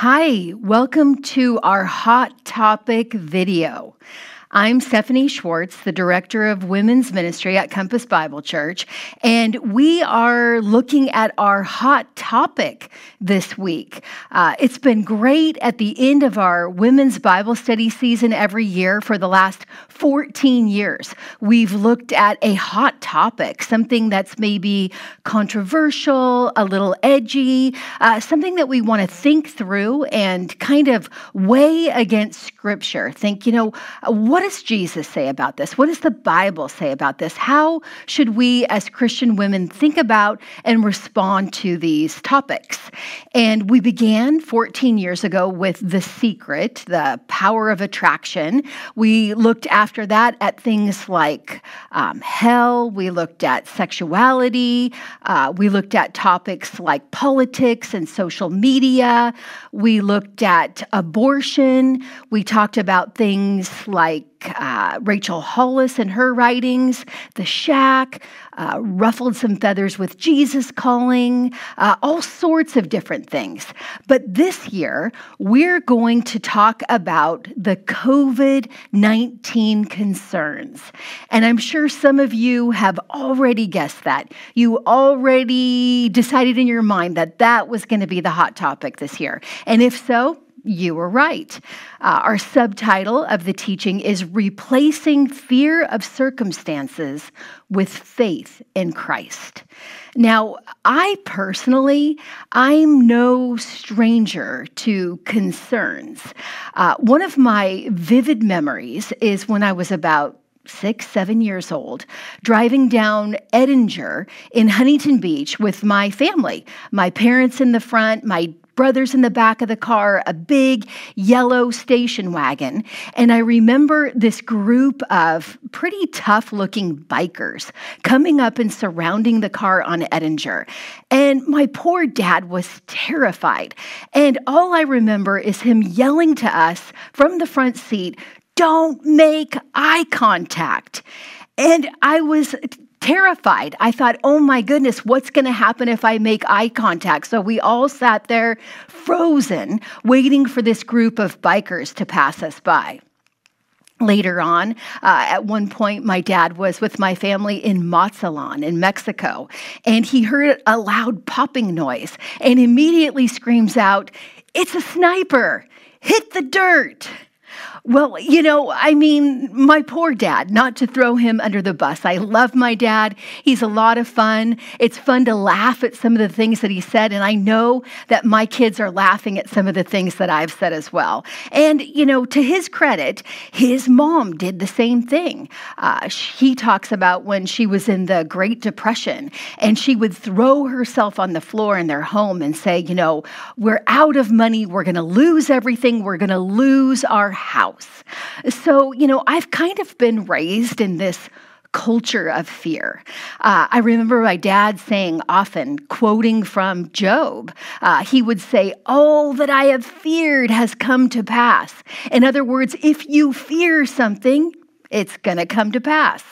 Hi, welcome to our Hot Topic video. I'm Stephanie Schwartz, the Director of Women's Ministry at Compass Bible Church, and we are looking at our hot topic this week. Uh, it's been great at the end of our Women's Bible Study season every year for the last 14 years. We've looked at a hot topic, something that's maybe controversial, a little edgy, uh, something that we want to think through and kind of weigh against Scripture. Think, you know, what what does Jesus say about this? What does the Bible say about this? How should we as Christian women think about and respond to these topics? And we began 14 years ago with The Secret, the power of attraction. We looked after that at things like um, hell, we looked at sexuality, uh, we looked at topics like politics and social media, we looked at abortion, we talked about things like uh, Rachel Hollis and her writings, The Shack, uh, Ruffled Some Feathers with Jesus Calling, uh, all sorts of different things. But this year, we're going to talk about the COVID 19 concerns. And I'm sure some of you have already guessed that. You already decided in your mind that that was going to be the hot topic this year. And if so, you were right. Uh, our subtitle of the teaching is Replacing Fear of Circumstances with Faith in Christ. Now, I personally, I'm no stranger to concerns. Uh, one of my vivid memories is when I was about six, seven years old, driving down Edinger in Huntington Beach with my family. My parents in the front, my brothers in the back of the car, a big yellow station wagon. And I remember this group of pretty tough looking bikers coming up and surrounding the car on Edinger. And my poor dad was terrified. And all I remember is him yelling to us from the front seat, Don't make eye contact. And I was terrified. I thought, oh my goodness, what's going to happen if I make eye contact? So we all sat there frozen, waiting for this group of bikers to pass us by. Later on, uh, at one point, my dad was with my family in Mazatlan in Mexico, and he heard a loud popping noise and immediately screams out, It's a sniper! Hit the dirt! Well, you know, I mean, my poor dad, not to throw him under the bus. I love my dad. He's a lot of fun. It's fun to laugh at some of the things that he said. And I know that my kids are laughing at some of the things that I've said as well. And, you know, to his credit, his mom did the same thing. Uh, he talks about when she was in the Great Depression and she would throw herself on the floor in their home and say, you know, we're out of money. We're going to lose everything. We're going to lose our house house. So, you know, I've kind of been raised in this culture of fear. Uh, I remember my dad saying often, quoting from Job, uh, he would say, All that I have feared has come to pass. In other words, if you fear something, it's going to come to pass.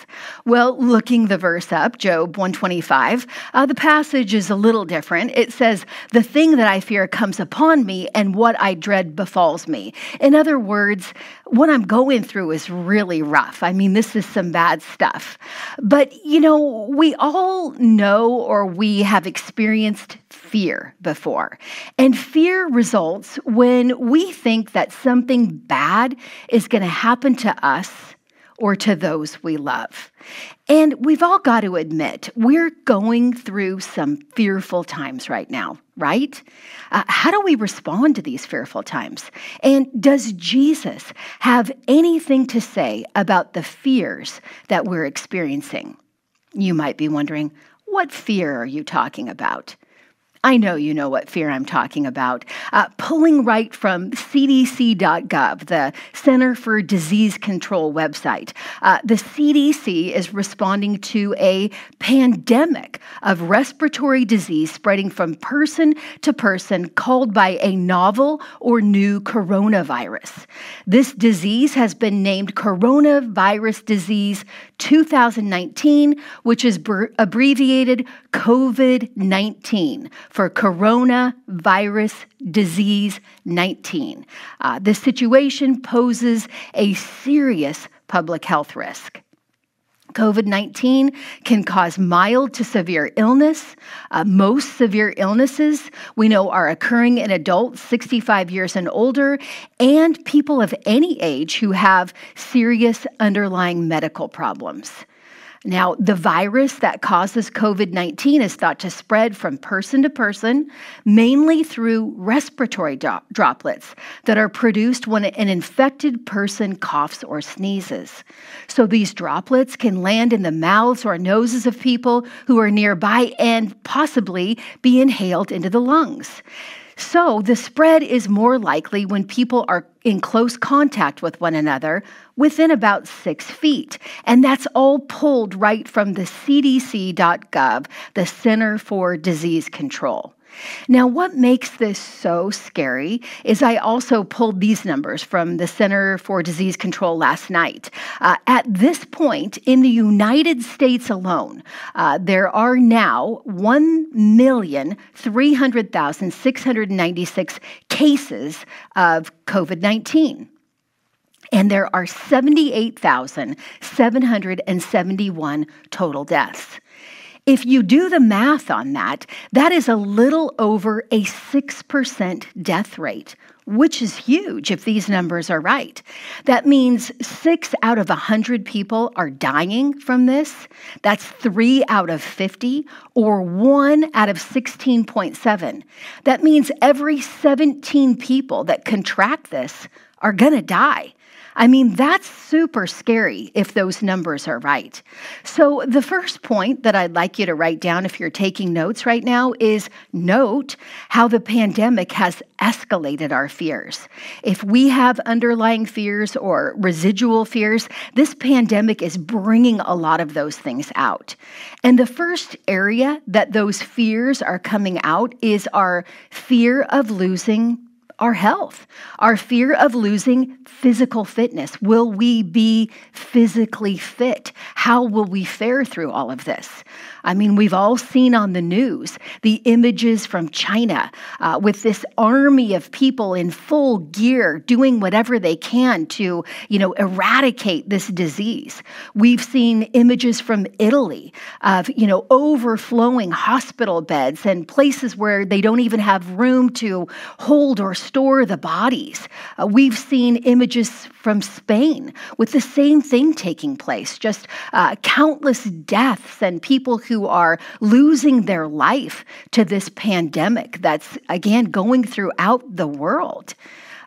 Well, looking the verse up, Job 125, uh, the passage is a little different. It says, The thing that I fear comes upon me, and what I dread befalls me. In other words, what I'm going through is really rough. I mean, this is some bad stuff. But, you know, we all know or we have experienced fear before. And fear results when we think that something bad is going to happen to us or to those we love. And we've all got to admit, we're going through some fearful times right now, right? Uh, how do we respond to these fearful times? And does Jesus have anything to say about the fears that we're experiencing? You might be wondering, what fear are you talking about? I know you know what fear I'm talking about. Uh, pulling right from cdc.gov, the Center for Disease Control website. Uh, the CDC is responding to a pandemic of respiratory disease spreading from person to person called by a novel or new coronavirus. This disease has been named coronavirus disease 2019, which is abbreviated COVID 19 for coronavirus disease 19. Uh, this situation poses a serious public health risk. COVID 19 can cause mild to severe illness. Uh, most severe illnesses we know are occurring in adults 65 years and older and people of any age who have serious underlying medical problems. Now, the virus that causes COVID 19 is thought to spread from person to person, mainly through respiratory droplets that are produced when an infected person coughs or sneezes. So these droplets can land in the mouths or noses of people who are nearby and possibly be inhaled into the lungs. So the spread is more likely when people are in close contact with one another within about six feet. And that's all pulled right from the CDC.gov, the Center for Disease Control. Now, what makes this so scary is I also pulled these numbers from the Center for Disease Control last night. Uh, at this point, in the United States alone, uh, there are now 1,300,696 cases of COVID 19 and there are 78,771 total deaths. If you do the math on that, that is a little over a 6% death rate, which is huge if these numbers are right. That means six out of 100 people are dying from this. That's three out of 50, or one out of 16.7. That means every 17 people that contract this are going to die. I mean, that's super scary if those numbers are right. So, the first point that I'd like you to write down if you're taking notes right now is note how the pandemic has escalated our fears. If we have underlying fears or residual fears, this pandemic is bringing a lot of those things out. And the first area that those fears are coming out is our fear of losing our health, our fear of losing physical fitness. Will we be physically fit? How will we fare through all of this? I mean, we've all seen on the news the images from China uh, with this army of people in full gear doing whatever they can to, you know, eradicate this disease. We've seen images from Italy of, you know, overflowing hospital beds and places where they don't even have room to hold or store the bodies. Uh, we've seen images from Spain with the same thing taking place, just uh, countless deaths and people who who are losing their life to this pandemic that's, again, going throughout the world.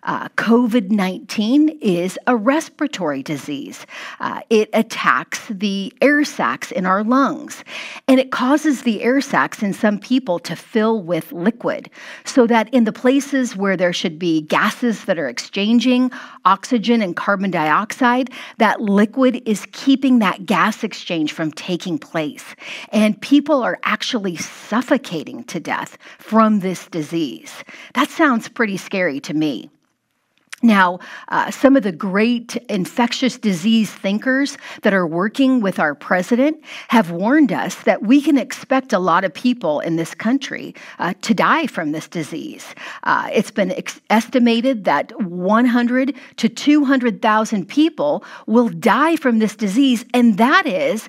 Uh, COVID 19 is a respiratory disease. Uh, it attacks the air sacs in our lungs, and it causes the air sacs in some people to fill with liquid, so that in the places where there should be gases that are exchanging oxygen and carbon dioxide, that liquid is keeping that gas exchange from taking place. And people are actually suffocating to death from this disease. That sounds pretty scary to me. Now, uh, some of the great infectious disease thinkers that are working with our president have warned us that we can expect a lot of people in this country uh, to die from this disease. Uh, it's been ex- estimated that 100 to 200,000 people will die from this disease, and that is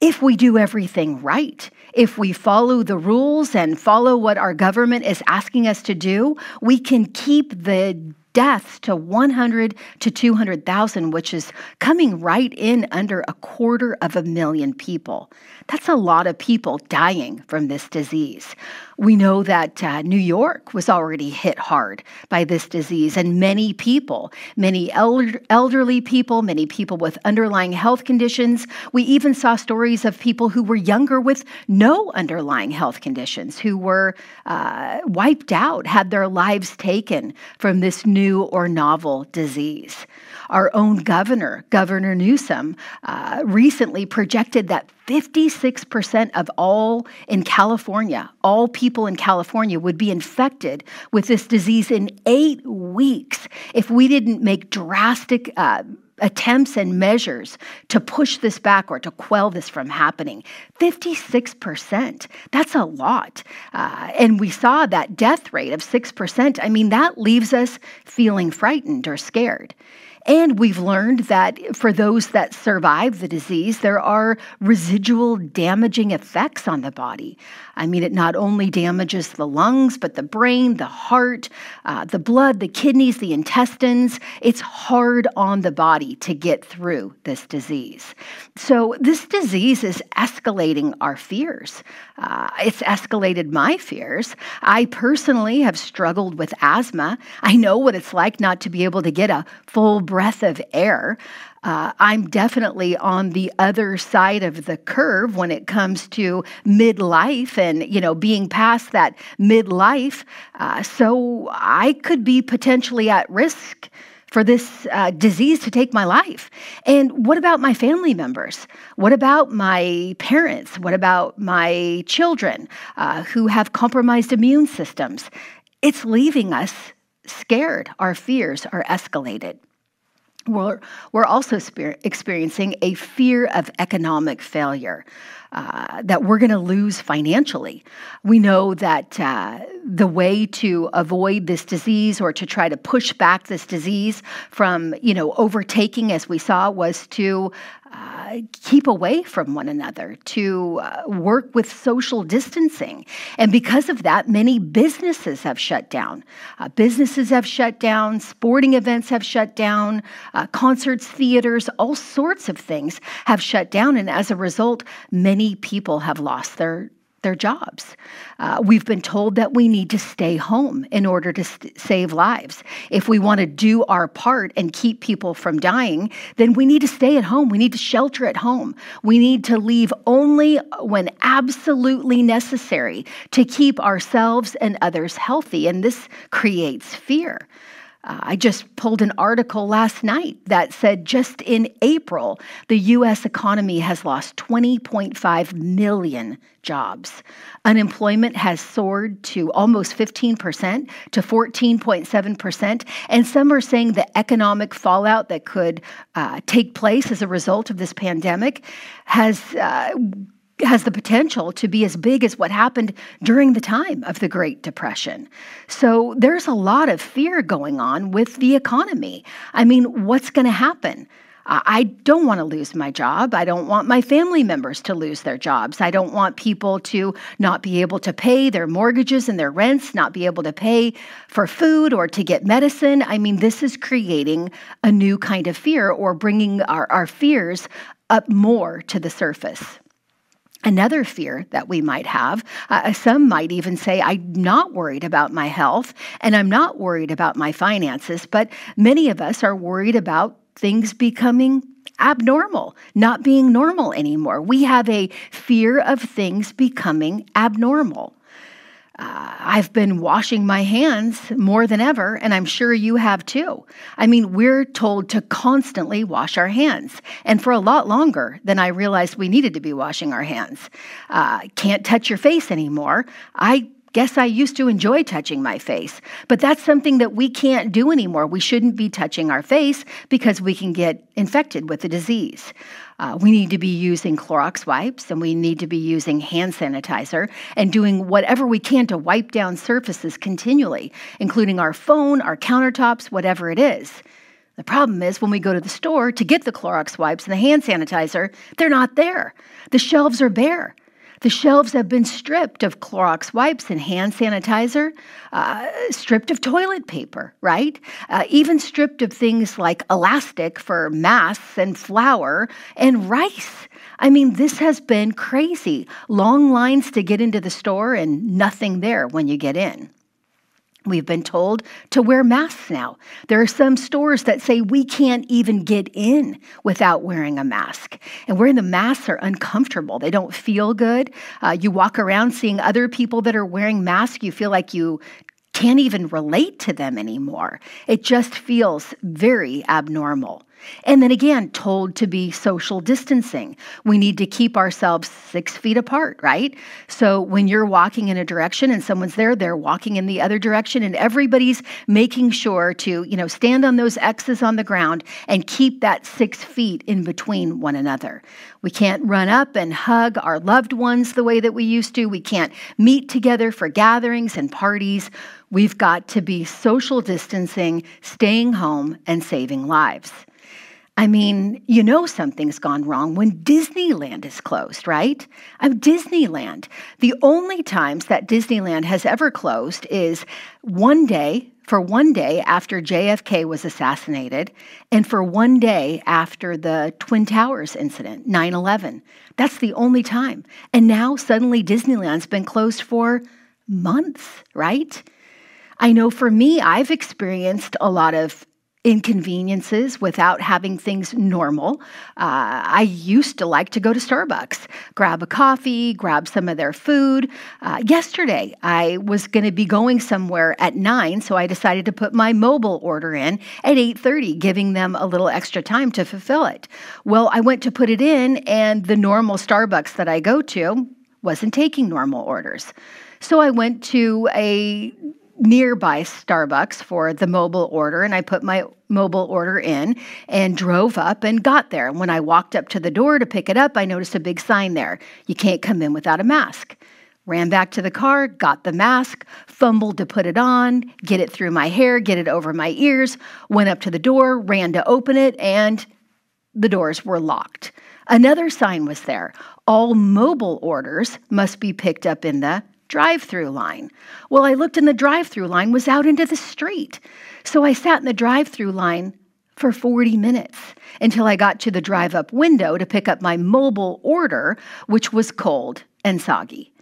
if we do everything right. If we follow the rules and follow what our government is asking us to do, we can keep the deaths to 100 to 200,000, which is coming right in under a quarter of a million people. That's a lot of people dying from this disease. We know that uh, New York was already hit hard by this disease, and many people, many elder, elderly people, many people with underlying health conditions. We even saw stories of people who were younger with no underlying health conditions who were uh, wiped out, had their lives taken from this new or novel disease. Our own governor, Governor Newsom, uh, recently projected that 56% of all in California, all people in California, would be infected with this disease in eight weeks if we didn't make drastic uh, attempts and measures to push this back or to quell this from happening. 56%. That's a lot. Uh, and we saw that death rate of 6%. I mean, that leaves us feeling frightened or scared. And we've learned that for those that survive the disease, there are residual damaging effects on the body. I mean, it not only damages the lungs, but the brain, the heart, uh, the blood, the kidneys, the intestines. It's hard on the body to get through this disease. So, this disease is escalating our fears. Uh, it's escalated my fears. I personally have struggled with asthma. I know what it's like not to be able to get a full breath of air. Uh, I'm definitely on the other side of the curve when it comes to midlife and you know being past that midlife. Uh, so I could be potentially at risk for this uh, disease to take my life. And what about my family members? What about my parents? What about my children uh, who have compromised immune systems? It's leaving us scared. Our fears are escalated. We're, we're also experiencing a fear of economic failure. Uh, that we're going to lose financially. We know that uh, the way to avoid this disease or to try to push back this disease from, you know, overtaking, as we saw, was to uh, keep away from one another, to uh, work with social distancing. And because of that, many businesses have shut down. Uh, businesses have shut down, sporting events have shut down, uh, concerts, theaters, all sorts of things have shut down. And as a result, many people have lost their their jobs. Uh, we've been told that we need to stay home in order to st- save lives. If we want to do our part and keep people from dying, then we need to stay at home. We need to shelter at home. We need to leave only when absolutely necessary to keep ourselves and others healthy. And this creates fear. Uh, I just pulled an article last night that said just in April, the US economy has lost 20.5 million jobs. Unemployment has soared to almost 15% to 14.7%. And some are saying the economic fallout that could uh, take place as a result of this pandemic has uh, has the potential to be as big as what happened during the time of the Great Depression. So there's a lot of fear going on with the economy. I mean, what's going to happen? I don't want to lose my job. I don't want my family members to lose their jobs. I don't want people to not be able to pay their mortgages and their rents, not be able to pay for food or to get medicine. I mean, this is creating a new kind of fear or bringing our, our fears up more to the surface. Another fear that we might have, uh, some might even say, I'm not worried about my health and I'm not worried about my finances, but many of us are worried about things becoming abnormal, not being normal anymore. We have a fear of things becoming abnormal. Uh, I've been washing my hands more than ever, and I'm sure you have too. I mean, we're told to constantly wash our hands, and for a lot longer than I realized we needed to be washing our hands. Uh, can't touch your face anymore. I guess I used to enjoy touching my face, but that's something that we can't do anymore. We shouldn't be touching our face because we can get infected with the disease. Uh, we need to be using Clorox wipes and we need to be using hand sanitizer and doing whatever we can to wipe down surfaces continually, including our phone, our countertops, whatever it is. The problem is when we go to the store to get the Clorox wipes and the hand sanitizer, they're not there. The shelves are bare. The shelves have been stripped of Clorox wipes and hand sanitizer, uh, stripped of toilet paper, right? Uh, even stripped of things like elastic for masks and flour and rice. I mean, this has been crazy. Long lines to get into the store and nothing there when you get in. We've been told to wear masks now. There are some stores that say we can't even get in without wearing a mask. And wearing the masks are uncomfortable. They don't feel good. Uh, you walk around seeing other people that are wearing masks, you feel like you can't even relate to them anymore. It just feels very abnormal. And then again, told to be social distancing. We need to keep ourselves six feet apart, right? So when you're walking in a direction and someone's there, they're walking in the other direction, and everybody's making sure to, you know, stand on those X's on the ground and keep that six feet in between one another. We can't run up and hug our loved ones the way that we used to. We can't meet together for gatherings and parties. We've got to be social distancing, staying home, and saving lives. I mean, you know something's gone wrong when Disneyland is closed, right? Of Disneyland. The only times that Disneyland has ever closed is one day for one day after JFK was assassinated and for one day after the Twin Towers incident, 9 11. That's the only time. And now suddenly Disneyland's been closed for months, right? I know for me, I've experienced a lot of inconveniences without having things normal. Uh, I used to like to go to Starbucks, grab a coffee, grab some of their food. Uh, yesterday, I was going to be going somewhere at nine, so I decided to put my mobile order in at eight thirty, giving them a little extra time to fulfill it. Well, I went to put it in, and the normal Starbucks that I go to wasn't taking normal orders. So I went to a nearby Starbucks for the mobile order, and I put my mobile order in and drove up and got there. When I walked up to the door to pick it up, I noticed a big sign there you can't come in without a mask. Ran back to the car, got the mask, fumbled to put it on, get it through my hair, get it over my ears, went up to the door, ran to open it, and the doors were locked. Another sign was there all mobile orders must be picked up in the drive through line. Well, I looked and the drive through line was out into the street. So I sat in the drive through line for 40 minutes until I got to the drive up window to pick up my mobile order, which was cold and soggy.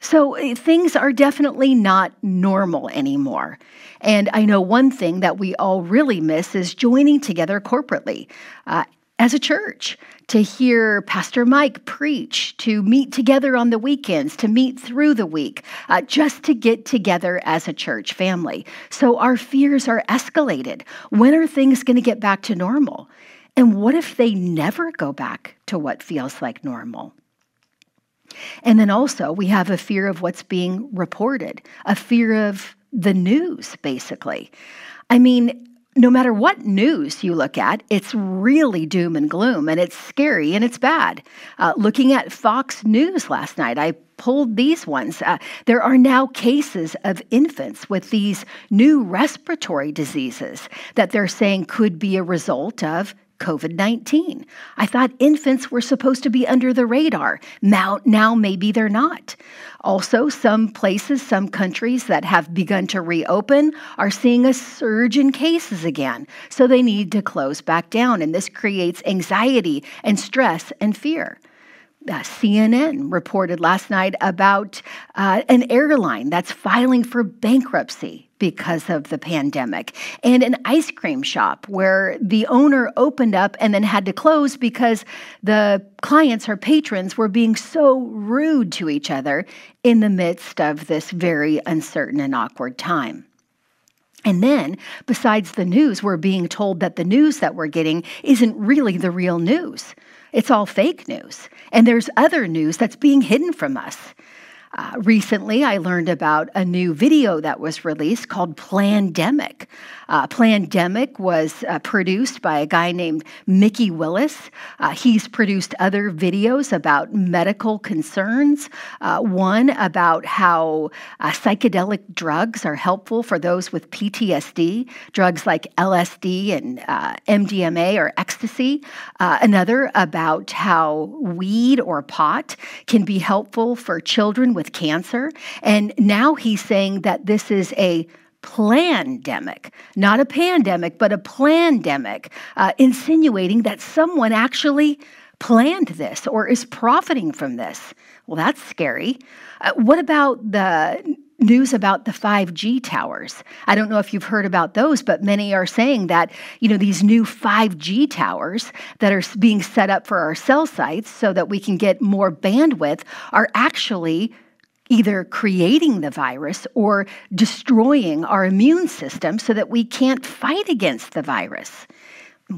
So eh, things are definitely not normal anymore. And I know one thing that we all really miss is joining together corporately. Uh, as a church, to hear Pastor Mike preach, to meet together on the weekends, to meet through the week, uh, just to get together as a church family. So our fears are escalated. When are things going to get back to normal? And what if they never go back to what feels like normal? And then also, we have a fear of what's being reported, a fear of the news, basically. I mean, no matter what news you look at, it's really doom and gloom, and it's scary and it's bad. Uh, looking at Fox News last night, I pulled these ones. Uh, there are now cases of infants with these new respiratory diseases that they're saying could be a result of COVID 19. I thought infants were supposed to be under the radar. Now, now maybe they're not. Also, some places, some countries that have begun to reopen are seeing a surge in cases again. So they need to close back down. And this creates anxiety and stress and fear. Uh, CNN reported last night about uh, an airline that's filing for bankruptcy because of the pandemic, and an ice cream shop where the owner opened up and then had to close because the clients or patrons were being so rude to each other in the midst of this very uncertain and awkward time. And then, besides the news, we're being told that the news that we're getting isn't really the real news. It's all fake news. And there's other news that's being hidden from us. Uh, recently, I learned about a new video that was released called Plandemic. Uh, Plandemic was uh, produced by a guy named Mikki Willis. Uh, he's produced other videos about medical concerns. Uh, one about how uh, psychedelic drugs are helpful for those with PTSD, drugs like LSD and MDMA or ecstasy. another about how weed or pot can be helpful for children with cancer. And now he's saying that this is a plandemic, not a pandemic, but a plandemic, uh, insinuating that someone actually planned this or is profiting from this. Well, that's scary. Uh, what about the news about the 5G towers. I don't know if you've heard about those, but many are saying that, you know, these new 5G towers that are being set up for our cell sites so that we can get more bandwidth are actually either creating the virus or destroying our immune system so that we can't fight against the virus.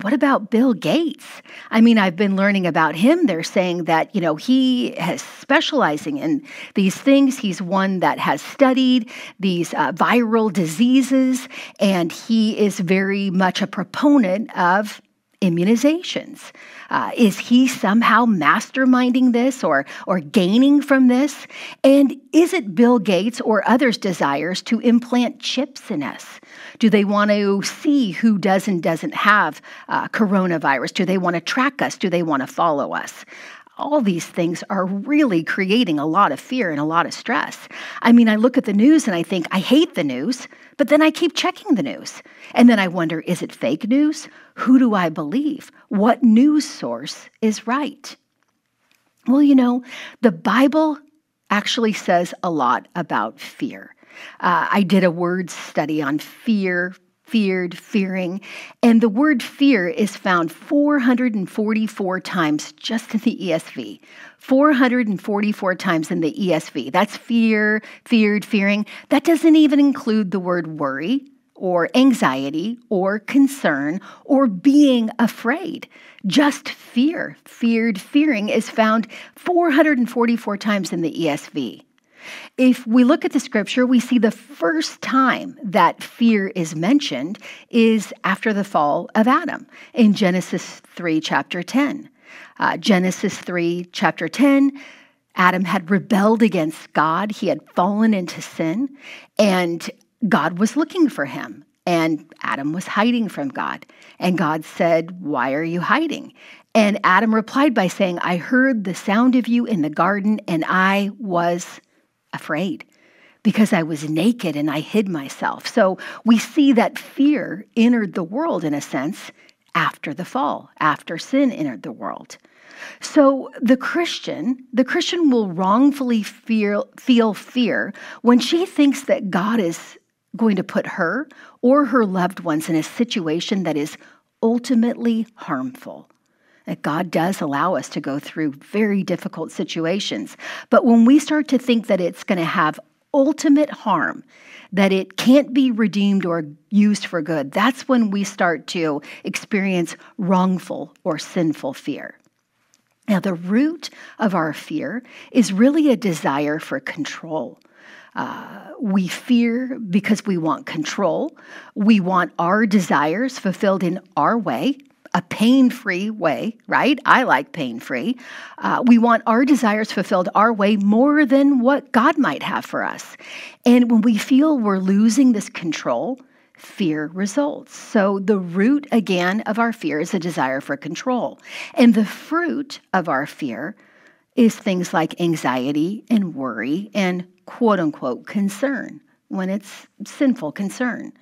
what about Bill Gates? I mean, I've been learning about him. They're saying that, you know, he has specializing in these things. He's one that has studied these uh, viral diseases, and he is very much a proponent of immunizations. Uh, is he somehow masterminding this or, or gaining from this? And is it Bill Gates or others' desires to implant chips in us? Do they want to see who does and doesn't have uh, coronavirus? Do they want to track us? Do they want to follow us? All these things are really creating a lot of fear and a lot of stress. I mean, I look at the news and I think, I hate the news, but then I keep checking the news. And then I wonder, is it fake news? Who do I believe? What news source is right? Well, you know, the Bible actually says a lot about fear. Uh, I did a word study on fear feared, fearing. And the word fear is found 444 times just in the ESV. 444 times in the ESV. That's fear, feared, fearing. That doesn't even include the word worry or anxiety or concern or being afraid. Just fear, feared, fearing is found 444 times in the ESV. If we look at the scripture, we see the first time that fear is mentioned is after the fall of Adam in Genesis 3, chapter 10. Uh, Genesis 3, chapter 10, Adam had rebelled against God. He had fallen into sin, and God was looking for him. And Adam was hiding from God. And God said, Why are you hiding? And Adam replied by saying, I heard the sound of you in the garden, and I was afraid because I was naked and I hid myself. So we see that fear entered the world in a sense after the fall, after sin entered the world. So the Christian, the Christian will wrongfully feel, feel fear when she thinks that God is going to put her or her loved ones in a situation that is ultimately harmful that God does allow us to go through very difficult situations. But when we start to think that it's going to have ultimate harm, that it can't be redeemed or used for good, that's when we start to experience wrongful or sinful fear. Now, the root of our fear is really a desire for control. Uh, we fear because we want control. We want our desires fulfilled in our way a pain free way, right? I like pain free. Uh, we want our desires fulfilled our way more than what God might have for us. And when we feel we're losing this control, fear results. So, the root again of our fear is a desire for control. And the fruit of our fear is things like anxiety and worry and quote unquote concern when it's sinful concern.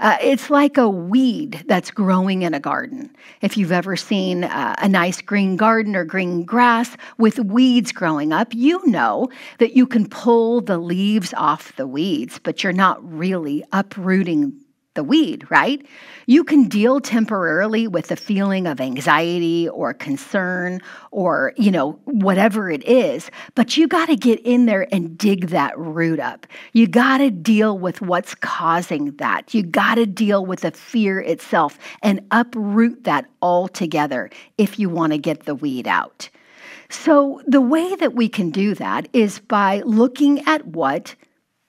Uh, it's like a weed that's growing in a garden. If you've ever seen uh, a nice green garden or green grass with weeds growing up, you know that you can pull the leaves off the weeds, but you're not really uprooting the weed, right? You can deal temporarily with the feeling of anxiety or concern or, you know, whatever it is, but you got to get in there and dig that root up. You got to deal with what's causing that. You got to deal with the fear itself and uproot that altogether if you want to get the weed out. So, the way that we can do that is by looking at what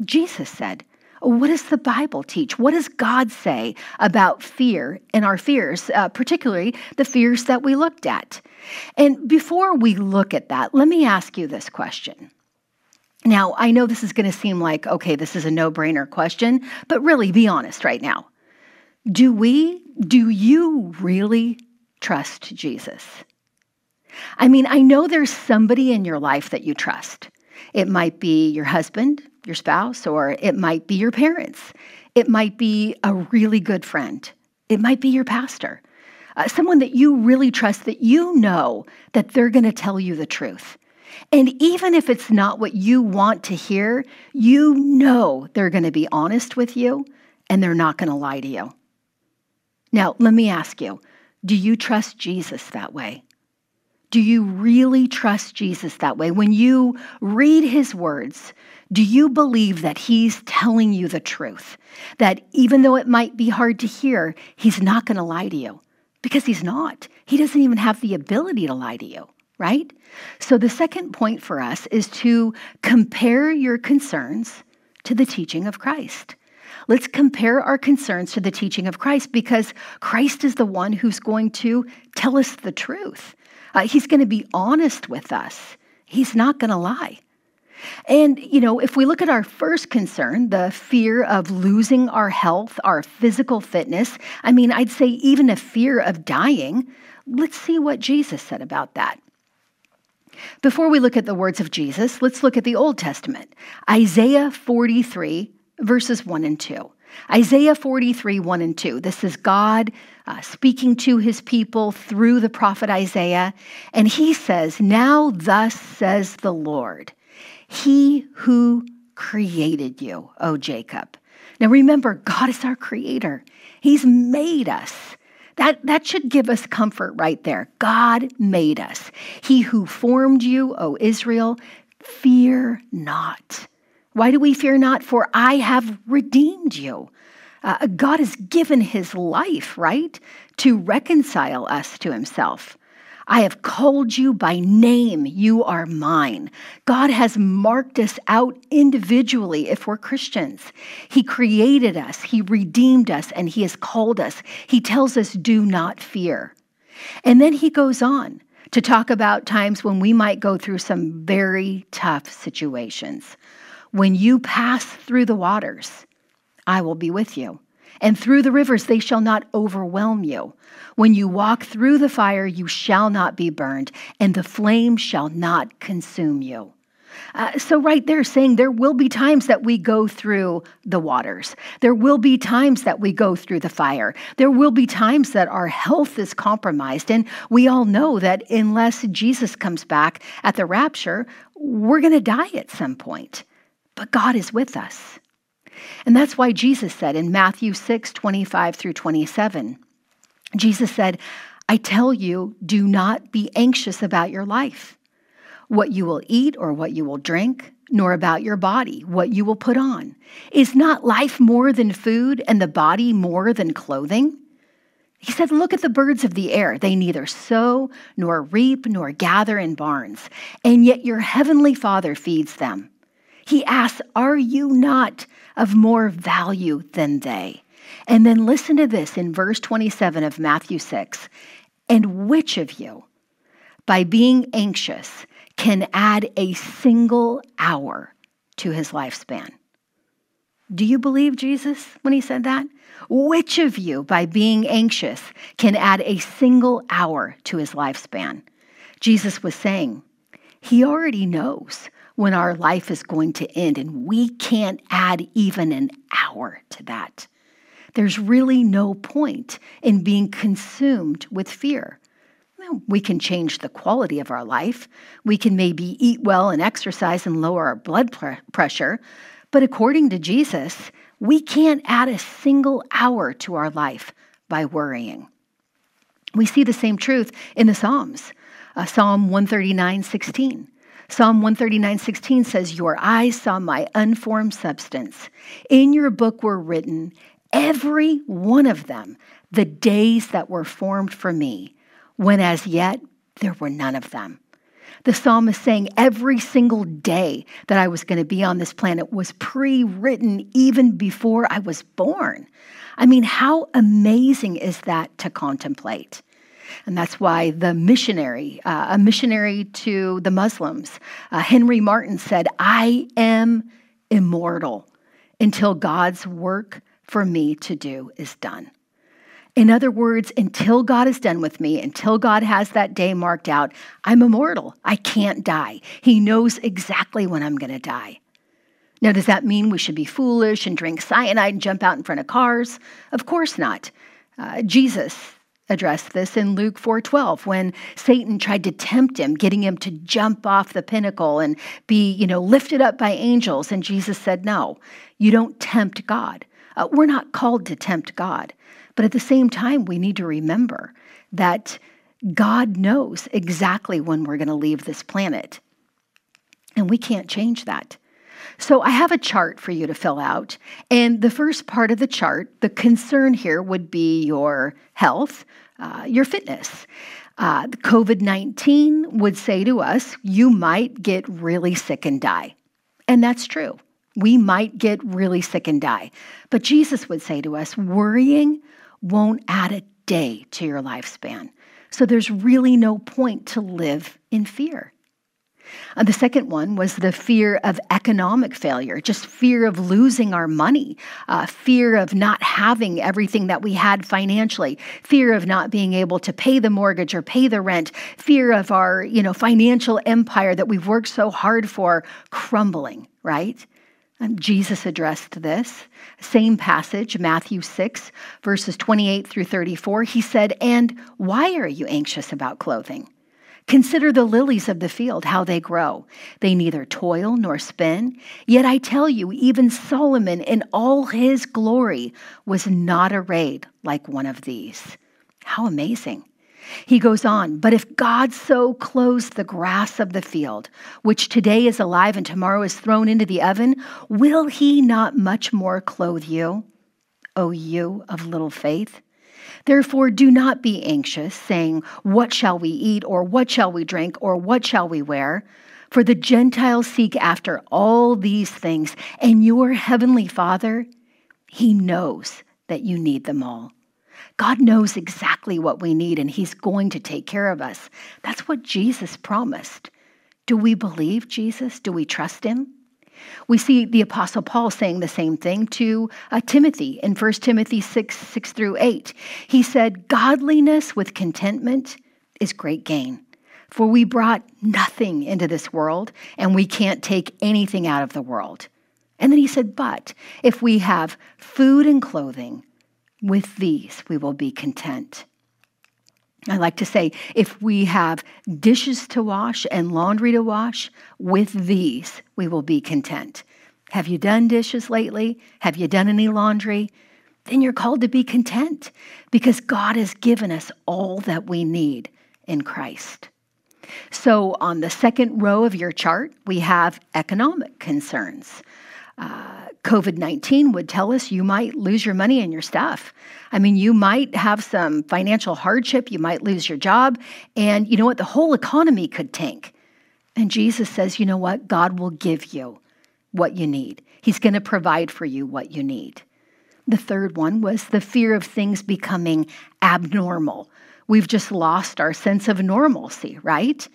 Jesus said. What does the Bible teach? What does God say about fear and our fears, uh, particularly the fears that we looked at? And before we look at that, let me ask you this question. Now, I know this is going to seem like, okay, this is a no brainer question, but really be honest right now. Do we, do you really trust Jesus? I mean, I know there's somebody in your life that you trust. It might be your husband, your spouse, or it might be your parents. It might be a really good friend. It might be your pastor, uh, someone that you really trust that you know that they're going to tell you the truth. And even if it's not what you want to hear, you know they're going to be honest with you and they're not going to lie to you. Now, let me ask you do you trust Jesus that way? Do you really trust Jesus that way? When you read his words, do you believe that he's telling you the truth? That even though it might be hard to hear, he's not going to lie to you? Because he's not. He doesn't even have the ability to lie to you, right? So the second point for us is to compare your concerns to the teaching of Christ. Let's compare our concerns to the teaching of Christ because Christ is the one who's going to tell us the truth. Uh, he's going to be honest with us, he's not going to lie. And, you know, if we look at our first concern, the fear of losing our health, our physical fitness, I mean, I'd say even a fear of dying, let's see what Jesus said about that. Before we look at the words of Jesus, let's look at the Old Testament. Isaiah 43, verses 1 and 2. Isaiah 43, 1 and 2. This is God uh, speaking to his people through the prophet Isaiah. And he says, Now thus says the Lord, He who created you, O Jacob. Now remember, God is our creator, He's made us. That, that should give us comfort right there. God made us. He who formed you, O Israel, fear not. Why do we fear not? For I have redeemed you. Uh, God has given his life, right, to reconcile us to himself. I have called you by name. You are mine. God has marked us out individually if we're Christians. He created us, He redeemed us, and He has called us. He tells us, do not fear. And then He goes on to talk about times when we might go through some very tough situations. When you pass through the waters, I will be with you. And through the rivers, they shall not overwhelm you. When you walk through the fire, you shall not be burned, and the flame shall not consume you. Uh, so, right there, saying there will be times that we go through the waters. There will be times that we go through the fire. There will be times that our health is compromised. And we all know that unless Jesus comes back at the rapture, we're going to die at some point but God is with us. And that's why Jesus said in Matthew 6 25 through 27, Jesus said, I tell you, do not be anxious about your life, what you will eat or what you will drink, nor about your body, what you will put on. Is not life more than food and the body more than clothing? He said, Look at the birds of the air. They neither sow, nor reap, nor gather in barns, and yet your heavenly Father feeds them. He asks, Are you not of more value than they? And then listen to this in verse 27 of Matthew 6. And which of you, by being anxious, can add a single hour to his lifespan? Do you believe Jesus when he said that? Which of you, by being anxious, can add a single hour to his lifespan? Jesus was saying, He already knows when our life is going to end, and we can't add even an hour to that. There's really no point in being consumed with fear. Well, we can change the quality of our life. We can maybe eat well and exercise and lower our blood pressure. But according to Jesus, we can't add a single hour to our life by worrying. We see the same truth in the Psalms. Uh, Psalm 139 16. Psalm 139:16 says, "Your eyes saw my unformed substance. In your book were written every one of them, the days that were formed for me, when as yet there were none of them." The psalmist is saying every single day that I was going to be on this planet was pre written even before I was born. I mean, how amazing is that to contemplate? And that's why the missionary, uh, a missionary to the Muslims, uh, Henry Martyn said, I am immortal until God's work for me to do is done. In other words, until God is done with me, until God has that day marked out, I'm immortal. I can't die. He knows exactly when I'm going to die. Now, does that mean we should be foolish and drink cyanide and jump out in front of cars? Of course not. Uh, Jesus addressed this in Luke 4:12 when Satan tried to tempt him, getting him to jump off the pinnacle and be, you know, lifted up by angels and Jesus said, "No, you don't tempt God. Uh, we're not called to tempt God. But at the same time, we need to remember that God knows exactly when we're going to leave this planet. And we can't change that. So I have a chart for you to fill out. And the first part of the chart, the concern here would be your health, uh, your fitness. Uh, COVID 19 would say to us, you might get really sick and die. And that's true. We might get really sick and die. But Jesus would say to us, worrying won't add a day to your lifespan. So there's really no point to live in fear. And the second one was the fear of economic failure, just fear of losing our money, uh, fear of not having everything that we had financially, fear of not being able to pay the mortgage or pay the rent, fear of our you know financial empire that we've worked so hard for crumbling. Right? Jesus addressed this. Same passage, Matthew 6, verses 28 through 34. He said, And why are you anxious about clothing? Consider the lilies of the field, how they grow. They neither toil nor spin. Yet I tell you, even Solomon in all his glory was not arrayed like one of these. How amazing. He goes on, but if God so clothes the grass of the field, which today is alive and tomorrow is thrown into the oven, will he not much more clothe you, O you of little faith? Therefore, do not be anxious, saying, What shall we eat, or what shall we drink, or what shall we wear? For the Gentiles seek after all these things, and your heavenly Father, He knows that you need them all. God knows exactly what we need, and He's going to take care of us. That's what Jesus promised. Do we believe Jesus? Do we trust Him? We see the Apostle Paul saying the same thing to uh, Timothy in 1 Timothy 6 6 through 8. He said, Godliness with contentment is great gain. For we brought nothing into this world, and we can't take anything out of the world. And then he said, But if we have food and clothing, with these we will be content. I like to say if we have dishes to wash and laundry to wash, with these we will be content. Have you done dishes lately? Have you done any laundry? Then you're called to be content because God has given us all that we need in Christ. So, on the second row of your chart, we have economic concerns. Uh, COVID 19 would tell us you might lose your money and your stuff. I mean, you might have some financial hardship, you might lose your job, and you know what? The whole economy could tank. And Jesus says, you know what? God will give you what you need, He's going to provide for you what you need. The third one was the fear of things becoming abnormal. We've just lost our sense of normalcy, right?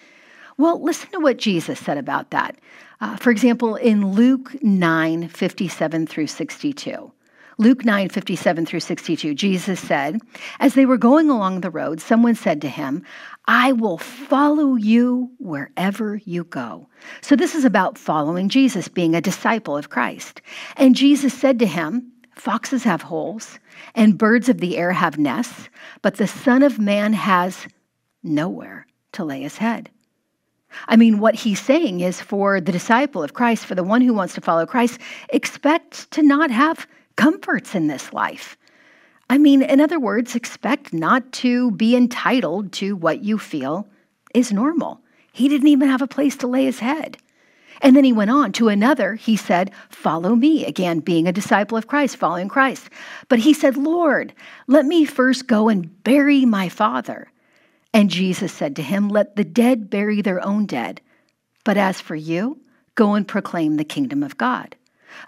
Well, listen to what Jesus said about that. Uh, for example, in Luke 9 57 through 62. Luke 9 57 through 62, Jesus said, As they were going along the road, someone said to him, I will follow you wherever you go. So this is about following Jesus, being a disciple of Christ. And Jesus said to him, Foxes have holes, and birds of the air have nests, but the Son of Man has nowhere to lay his head. I mean, what he's saying is for the disciple of Christ, for the one who wants to follow Christ, expect to not have comforts in this life. I mean, in other words, expect not to be entitled to what you feel is normal. He didn't even have a place to lay his head. And then he went on to another. He said, Follow me. Again, being a disciple of Christ, following Christ. But he said, Lord, let me first go and bury my father. And Jesus said to him, Let the dead bury their own dead. But as for you, go and proclaim the kingdom of God.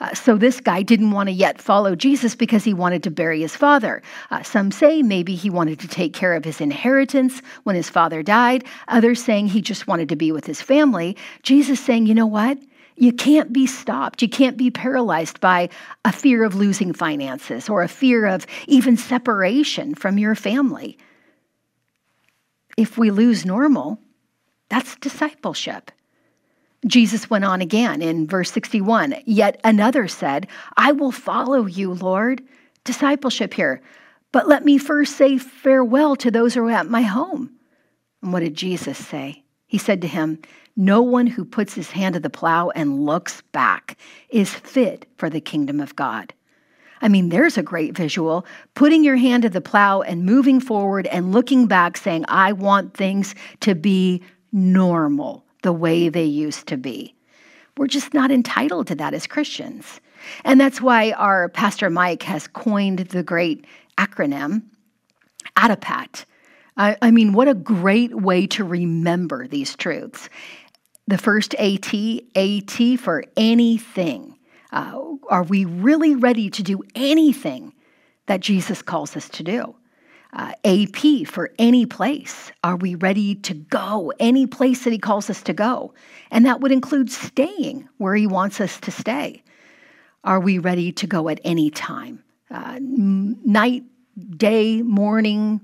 Uh, so this guy didn't want to yet follow Jesus because he wanted to bury his father. Uh, some say maybe he wanted to take care of his inheritance when his father died. Others saying he just wanted to be with his family. Jesus saying, you know what? You can't be stopped. You can't be paralyzed by a fear of losing finances or a fear of even separation from your family if we lose normal, that's discipleship. Jesus went on again in verse 61. Yet another said, I will follow you, Lord. Discipleship here. But let me first say farewell to those who are at my home. And what did Jesus say? He said to him, No one who puts his hand to the plow and looks back is fit for the kingdom of God. I mean, there's a great visual. Putting your hand to the plow and moving forward and looking back, saying, I want things to be normal the way they used to be. We're just not entitled to that as Christians. And that's why our Pastor Mike has coined the great acronym ATTAPAT. I, I mean, what a great way to remember these truths. The first AT, AT for anything. Uh, are we really ready to do anything that Jesus calls us to do? Uh, AP for any place. Are we ready to go any place that He calls us to go? And that would include staying where He wants us to stay. Are we ready to go at any time? Uh, night, day, morning,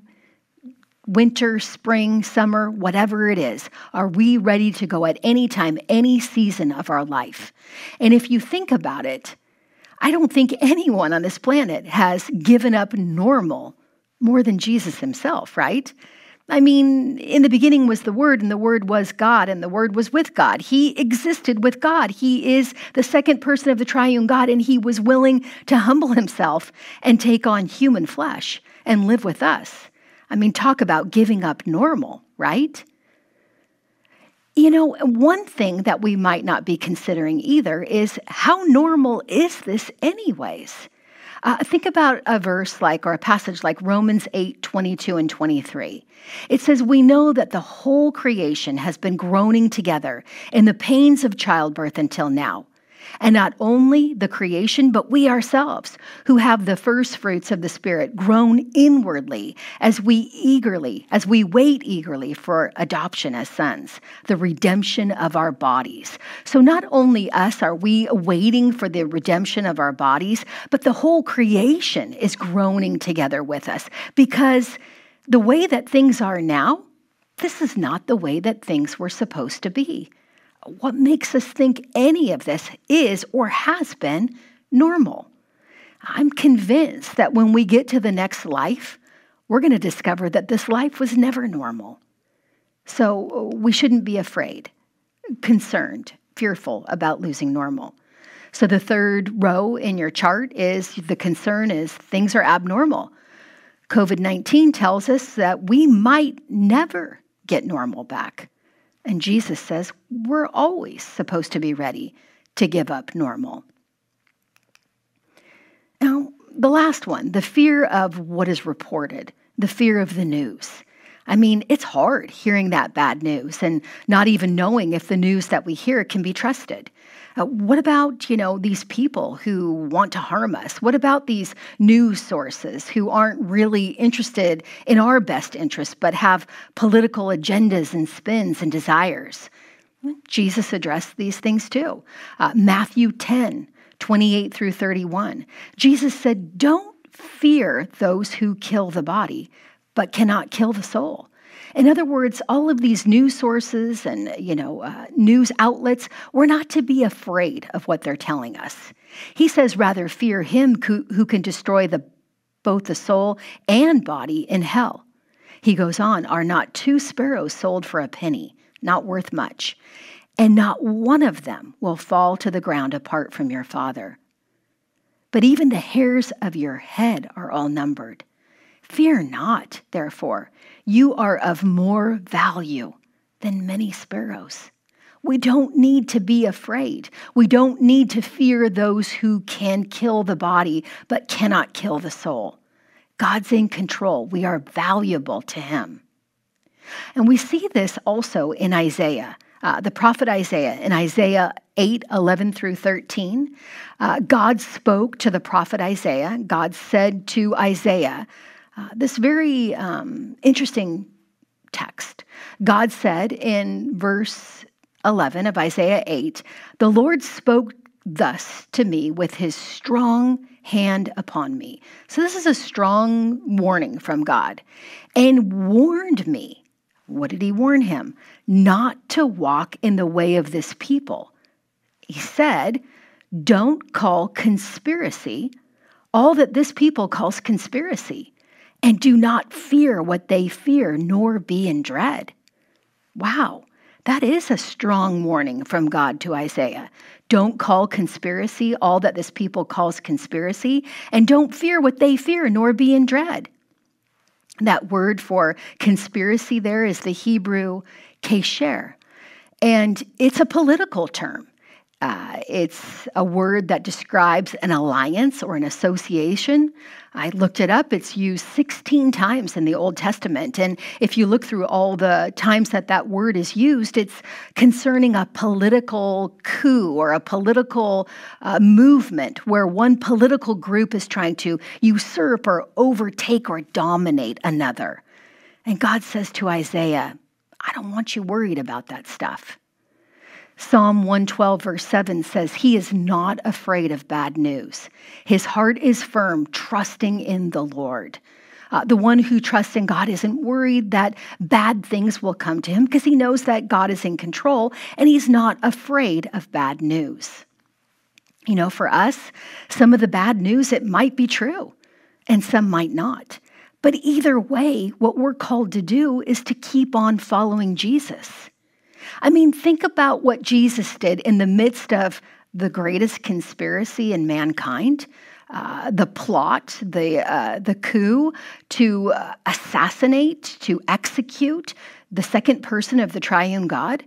winter, spring, summer, whatever it is, are we ready to go at any time, any season of our life? And if you think about it, I don't think anyone on this planet has given up normal more than Jesus himself, right? I mean, in the beginning was the Word, and the Word was God, and the Word was with God. He existed with God. He is the second person of the triune God, and He was willing to humble Himself and take on human flesh and live with us. I mean, talk about giving up normal, right? You know, one thing that we might not be considering either is how normal is this, anyways? Uh, think about a verse like, or a passage like Romans 8 22 and 23. It says, We know that the whole creation has been groaning together in the pains of childbirth until now. And not only the creation, but we ourselves, who have the first fruits of the Spirit, groan inwardly as we eagerly, as we wait eagerly for adoption as sons, the redemption of our bodies. So not only us are we waiting for the redemption of our bodies, but the whole creation is groaning together with us because the way that things are now, this is not the way that things were supposed to be what makes us think any of this is or has been normal. I'm convinced that when we get to the next life, we're going to discover that this life was never normal. So we shouldn't be afraid, concerned, fearful about losing normal. So the third row in your chart is the concern is things are abnormal. COVID 19 tells us that we might never get normal back. And Jesus says we're always supposed to be ready to give up normal. Now, the last one, the fear of what is reported, the fear of the news. I mean, it's hard hearing that bad news and not even knowing if the news that we hear can be trusted. Uh, what about, you know, these people who want to harm us? What about these news sources who aren't really interested in our best interest but have political agendas and spins and desires? Jesus addressed these things too. Uh, Matthew 10, 28 through 31. Jesus said, Don't fear those who kill the body, but cannot kill the soul. In other words, all of these news sources and you know uh, news outlets, we're not to be afraid of what they're telling us. He says, rather fear him who, who can destroy the, both the soul and body in hell. He goes on, are not two sparrows sold for a penny, not worth much, and not one of them will fall to the ground apart from your Father. But even the hairs of your head are all numbered. Fear not, therefore, you are of more value than many sparrows. We don't need to be afraid. We don't need to fear those who can kill the body but cannot kill the soul. God's in control. We are valuable to Him. And we see this also in Isaiah. Uh, the prophet Isaiah, in Isaiah 8 11 through 13, uh, God spoke to the prophet Isaiah. God said to Isaiah, uh, this very um, interesting text. God said in verse 11 of Isaiah 8, The Lord spoke thus to me with his strong hand upon me. So, this is a strong warning from God and warned me. What did he warn him? Not to walk in the way of this people. He said, Don't call conspiracy all that this people calls conspiracy and do not fear what they fear, nor be in dread. Wow, that is a strong warning from God to Isaiah. Don't call conspiracy all that this people calls conspiracy, and don't fear what they fear, nor be in dread. That word for conspiracy there is the Hebrew kesher, and it's a political term. Uh, it's a word that describes an alliance or an association. I looked it up. It's used 16 times in the Old Testament. And if you look through all the times that that word is used, it's concerning a political coup or a political uh, movement where one political group is trying to usurp or overtake or dominate another. And God says to Isaiah, I don't want you worried about that stuff. Psalm 112, verse 7 says, He is not afraid of bad news. His heart is firm, trusting in the Lord. Uh, the one who trusts in God isn't worried that bad things will come to him because he knows that God is in control and he's not afraid of bad news. You know, for us, some of the bad news, it might be true and some might not. But either way, what we're called to do is to keep on following Jesus. I mean, think about what Jesus did in the midst of the greatest conspiracy in mankind. Uh, the plot, the uh, the coup to uh, assassinate, to execute the second person of the Triune God.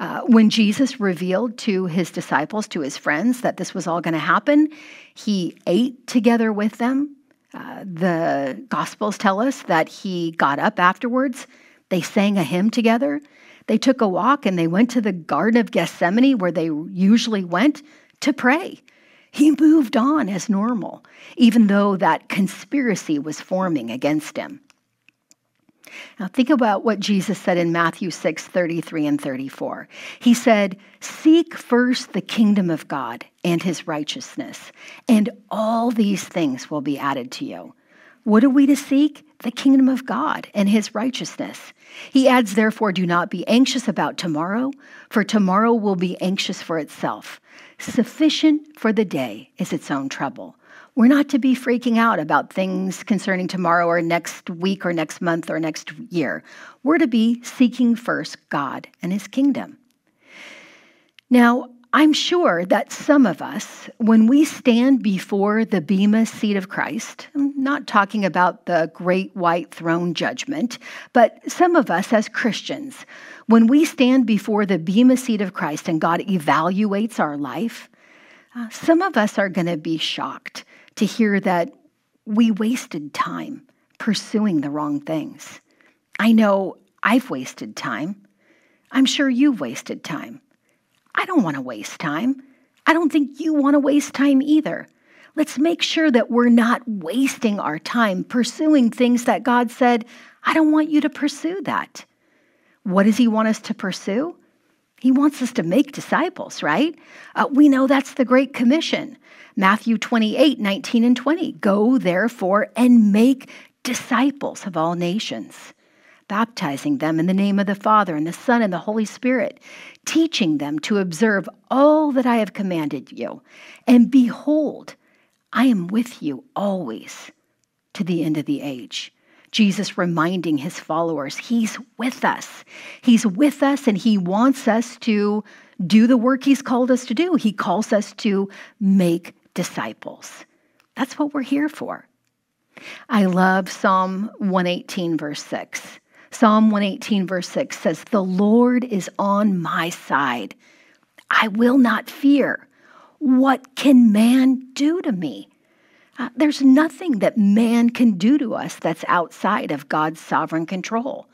Uh, when Jesus revealed to his disciples, to his friends, that this was all going to happen, he ate together with them. Uh, the Gospels tell us that he got up afterwards. They sang a hymn together. They took a walk and they went to the Garden of Gethsemane where they usually went to pray. He moved on as normal, even though that conspiracy was forming against him. Now, think about what Jesus said in Matthew 6 33 and 34. He said, Seek first the kingdom of God and his righteousness, and all these things will be added to you. What are we to seek? The kingdom of God and his righteousness. He adds, therefore, do not be anxious about tomorrow, for tomorrow will be anxious for itself. Sufficient for the day is its own trouble. We're not to be freaking out about things concerning tomorrow or next week or next month or next year. We're to be seeking first God and his kingdom. Now, I'm sure that some of us, when we stand before the Bema seat of Christ, I'm not talking about the great white throne judgment, but some of us as Christians, when we stand before the Bema seat of Christ and God evaluates our life, uh, some of us are going to be shocked to hear that we wasted time pursuing the wrong things. I know I've wasted time. I'm sure you've wasted time. I don't want to waste time. I don't think you want to waste time either. Let's make sure that we're not wasting our time pursuing things that God said, I don't want you to pursue that. What does He want us to pursue? He wants us to make disciples, right? Uh, we know that's the Great Commission. Matthew 28 19 and 20. Go therefore and make disciples of all nations baptizing them in the name of the Father and the Son and the Holy Spirit, teaching them to observe all that I have commanded you. And behold, I am with you always to the end of the age. Jesus reminding his followers, He's with us. He's with us and He wants us to do the work He's called us to do. He calls us to make disciples. That's what we're here for. I love Psalm 118, verse 6. Psalm 118, verse 6 says, The Lord is on my side. I will not fear. What can man do to me? Uh, there's nothing that man can do to us that's outside of God's sovereign control.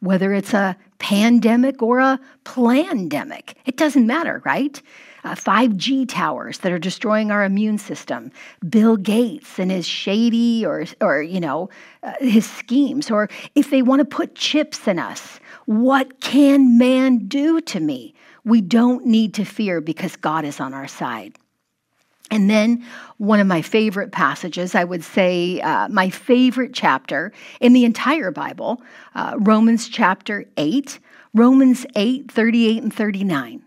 Whether it's a pandemic or a plandemic, it doesn't matter, right? Uh, 5G towers that are destroying our immune system, Bill Gates and his shady or, or you know, uh, his schemes, or if they want to put chips in us, what can man do to me? We don't need to fear because God is on our side. And then one of my favorite passages, I would say uh, my favorite chapter in the entire Bible, uh, Romans chapter 8, Romans 8, 38 and 39.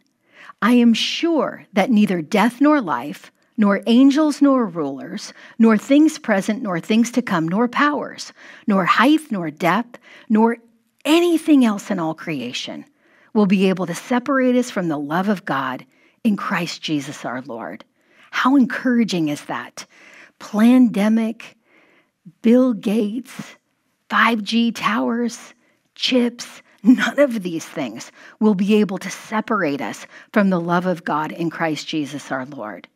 I am sure that neither death nor life, nor angels nor rulers, nor things present nor things to come, nor powers, nor height nor depth, nor anything else in all creation will be able to separate us from the love of God in Christ Jesus our Lord. How encouraging is that? Pandemic, Bill Gates, 5G towers, chips, none of these things will be able to separate us from the love of God in Christ Jesus our Lord.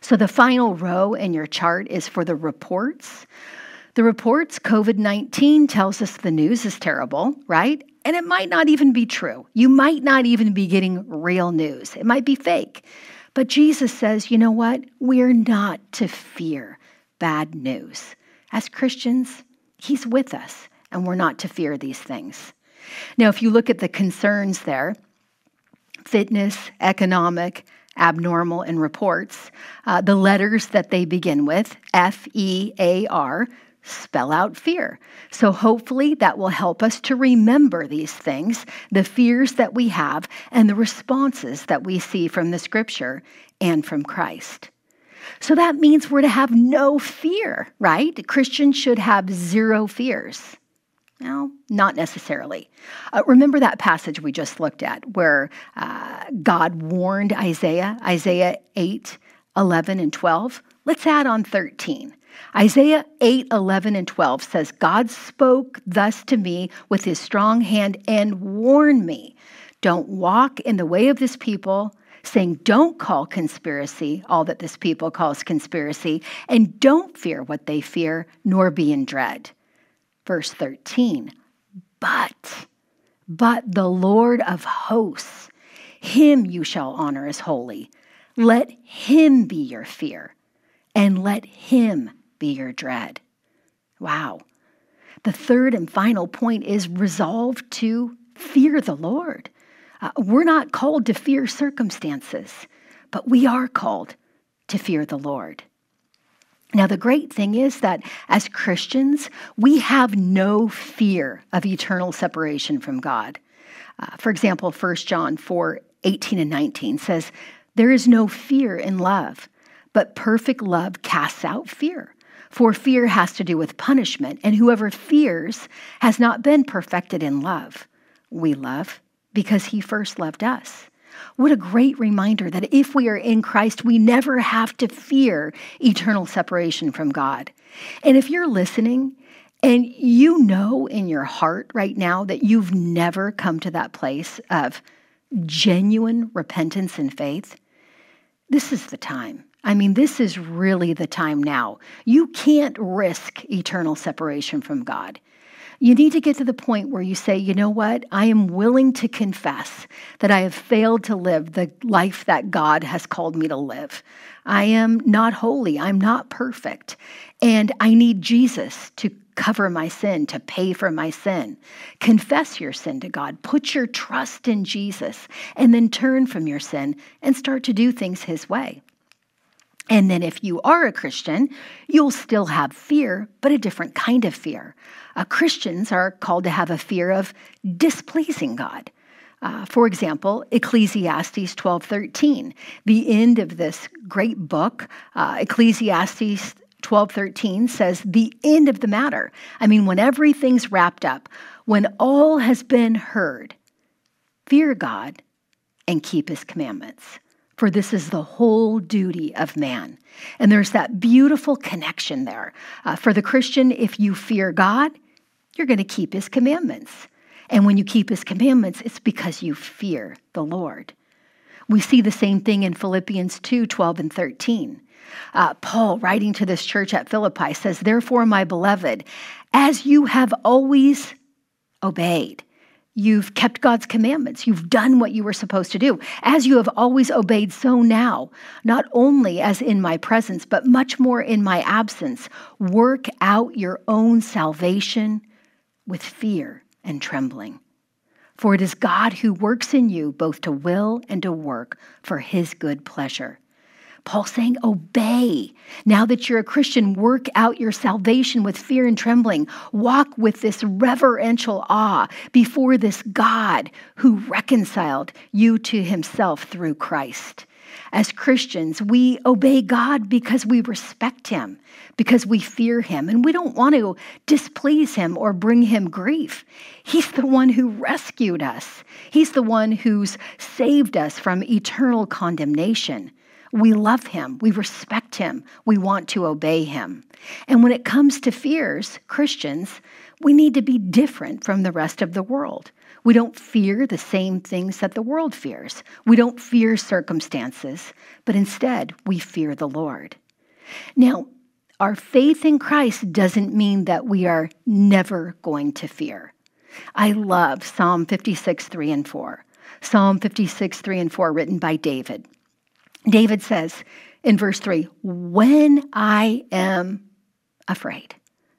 So the final row in your chart is for the reports. The reports, COVID 19 tells us the news is terrible, right? And it might not even be true. You might not even be getting real news, it might be fake. But Jesus says, you know what? We're not to fear bad news. As Christians, He's with us, and we're not to fear these things. Now, if you look at the concerns there fitness, economic, abnormal, and reports, uh, the letters that they begin with, F E A R, spell out fear. So, hopefully, that will help us to remember these things, the fears that we have, and the responses that we see from the scripture and from Christ. So, that means we're to have no fear, right? Christians should have zero fears. No, not necessarily. Uh, remember that passage we just looked at where uh, God warned Isaiah, Isaiah 8, 11, and 12? Let's add on 13. Isaiah 8, 11, and 12 says, God spoke thus to me with his strong hand and warned me don't walk in the way of this people, saying, Don't call conspiracy all that this people calls conspiracy, and don't fear what they fear, nor be in dread. Verse 13, but, but the Lord of hosts, him you shall honor as holy. Let him be your fear, and let him be your dread. Wow. The third and final point is resolve to fear the Lord. Uh, we're not called to fear circumstances, but we are called to fear the Lord. Now, the great thing is that as Christians, we have no fear of eternal separation from God. Uh, for example, 1 John 4 18 and 19 says, There is no fear in love, but perfect love casts out fear. For fear has to do with punishment, and whoever fears has not been perfected in love. We love because he first loved us. What a great reminder that if we are in Christ, we never have to fear eternal separation from God. And if you're listening and you know in your heart right now that you've never come to that place of genuine repentance and faith, this is the time. I mean, this is really the time now. You can't risk eternal separation from God. You need to get to the point where you say, you know what? I am willing to confess that I have failed to live the life that God has called me to live. I am not holy. I'm not perfect. And I need Jesus to cover my sin, to pay for my sin. Confess your sin to God. Put your trust in Jesus and then turn from your sin and start to do things His way. And then, if you are a Christian, you'll still have fear, but a different kind of fear. Uh, Christians are called to have a fear of displeasing God. Uh, for example, Ecclesiastes 12:13, the end of this great book, uh, Ecclesiastes 12:13 says the end of the matter. I mean, when everything's wrapped up, when all has been heard, fear God and keep his commandments for this is the whole duty of man. And there's that beautiful connection there. Uh, for the Christian, if you fear God, you're going to keep his commandments. And when you keep his commandments, it's because you fear the Lord. We see the same thing in Philippians 2 12 and 13. Uh, Paul, writing to this church at Philippi, says, Therefore, my beloved, as you have always obeyed, You've kept God's commandments. You've done what you were supposed to do. As you have always obeyed, so now, not only as in my presence, but much more in my absence, work out your own salvation with fear and trembling. For it is God who works in you both to will and to work for his good pleasure. Paul saying, obey. Now that you're a Christian, work out your salvation with fear and trembling. Walk with this reverential awe before this God who reconciled you to himself through Christ. As Christians, we obey God because we respect him, because we fear him, and we don't want to displease him or bring him grief. He's the one who rescued us, he's the one who's saved us from eternal condemnation. We love him. We respect him. We want to obey him. And when it comes to fears, Christians, we need to be different from the rest of the world. We don't fear the same things that the world fears. We don't fear circumstances, but instead we fear the Lord. Now, our faith in Christ doesn't mean that we are never going to fear. I love Psalm 56, 3 and 4. Psalm 56, 3 and 4, written by David. David says in verse 3 When I am afraid,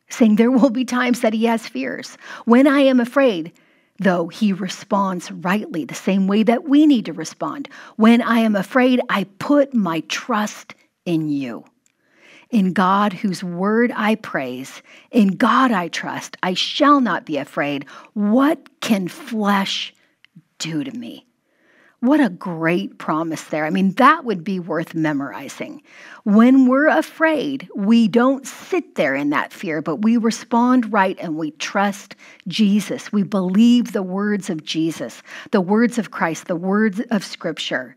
saying there will be times that he has fears. When I am afraid, though he responds rightly, the same way that we need to respond. When I am afraid, I put my trust in you. In God, whose word I praise, in God I trust, I shall not be afraid. What can flesh do to me? What a great promise there. I mean, that would be worth memorizing. When we're afraid, we don't sit there in that fear, but we respond right and we trust Jesus. We believe the words of Jesus, the words of Christ, the words of Scripture.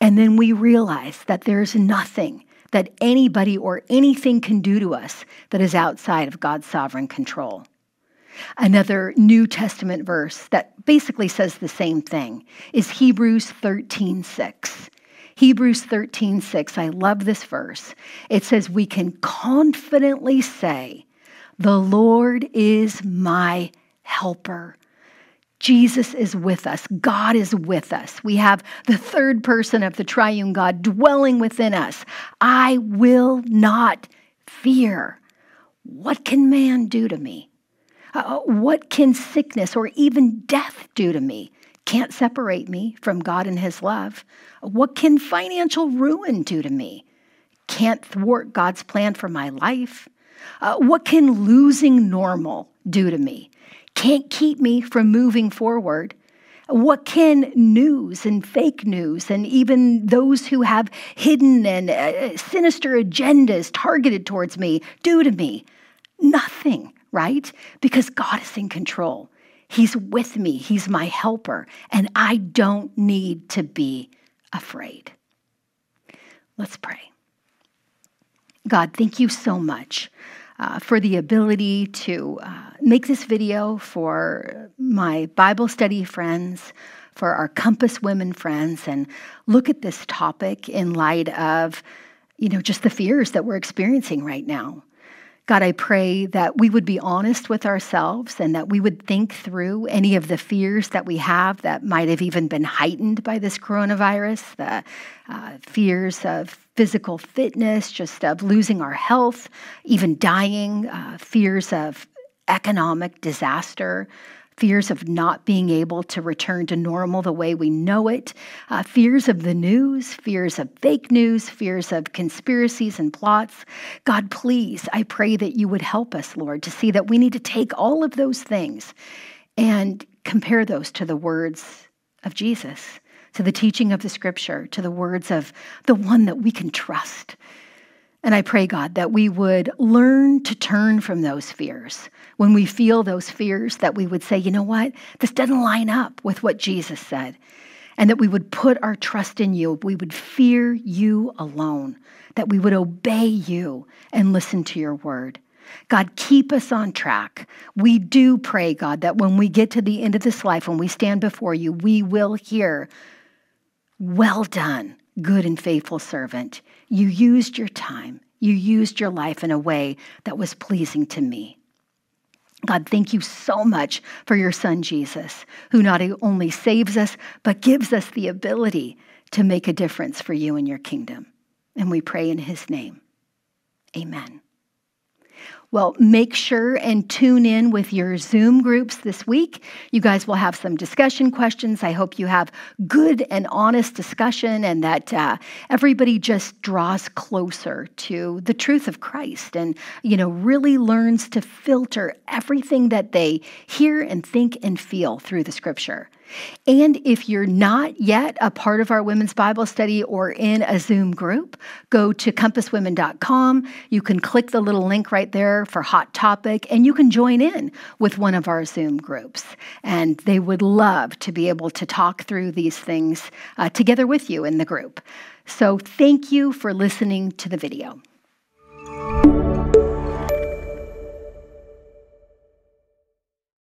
And then we realize that there's nothing that anybody or anything can do to us that is outside of God's sovereign control. Another New Testament verse that basically says the same thing is Hebrews 13 6. Hebrews 13 6. I love this verse. It says, We can confidently say, The Lord is my helper. Jesus is with us. God is with us. We have the third person of the triune God dwelling within us. I will not fear. What can man do to me? Uh, what can sickness or even death do to me? Can't separate me from God and His love. What can financial ruin do to me? Can't thwart God's plan for my life. Uh, what can losing normal do to me? Can't keep me from moving forward. What can news and fake news and even those who have hidden and uh, sinister agendas targeted towards me do to me? Nothing right? Because God is in control. He's with me, He's my helper, and I don't need to be afraid. Let's pray. God, thank you so much uh, for the ability to uh, make this video for my Bible study friends, for our Compass Women friends, and look at this topic in light of, you know, just the fears that we're experiencing right now. God, I pray that we would be honest with ourselves and that we would think through any of the fears that we have that might have even been heightened by this coronavirus, the uh, fears of physical fitness, just of losing our health, even dying, uh, fears of economic disaster, fears of not being able to return to normal the way we know it, uh, fears of the news, fears of fake news, fears of conspiracies and plots. God, please, I pray that you would help us, Lord, to see that we need to take all of those things and compare those to the words of Jesus, to the teaching of the scripture, to the words of the one that we can trust. And I pray, God, that we would learn to turn from those fears. When we feel those fears, that we would say, you know what? This doesn't line up with what Jesus said. And that we would put our trust in you. We would fear you alone. That we would obey you and listen to your word. God, keep us on track. We do pray, God, that when we get to the end of this life, when we stand before you, we will hear, Well done, good and faithful servant. You used your time, you used your life in a way that was pleasing to me. God, thank you so much for your son Jesus, who not only saves us, but gives us the ability to make a difference for you and your kingdom. And we pray in his name. Amen. Well, make sure and tune in with your Zoom groups this week. You guys will have some discussion questions. I hope you have good and honest discussion and that uh, everybody just draws closer to the truth of Christ and, you know, really learns to filter everything that they hear and think and feel through the scripture. And if you're not yet a part of our women's Bible study or in a Zoom group, go to compasswomen.com. You can click the little link right there for Hot Topic, and you can join in with one of our Zoom groups. And they would love to be able to talk through these things uh, together with you in the group. So thank you for listening to the video.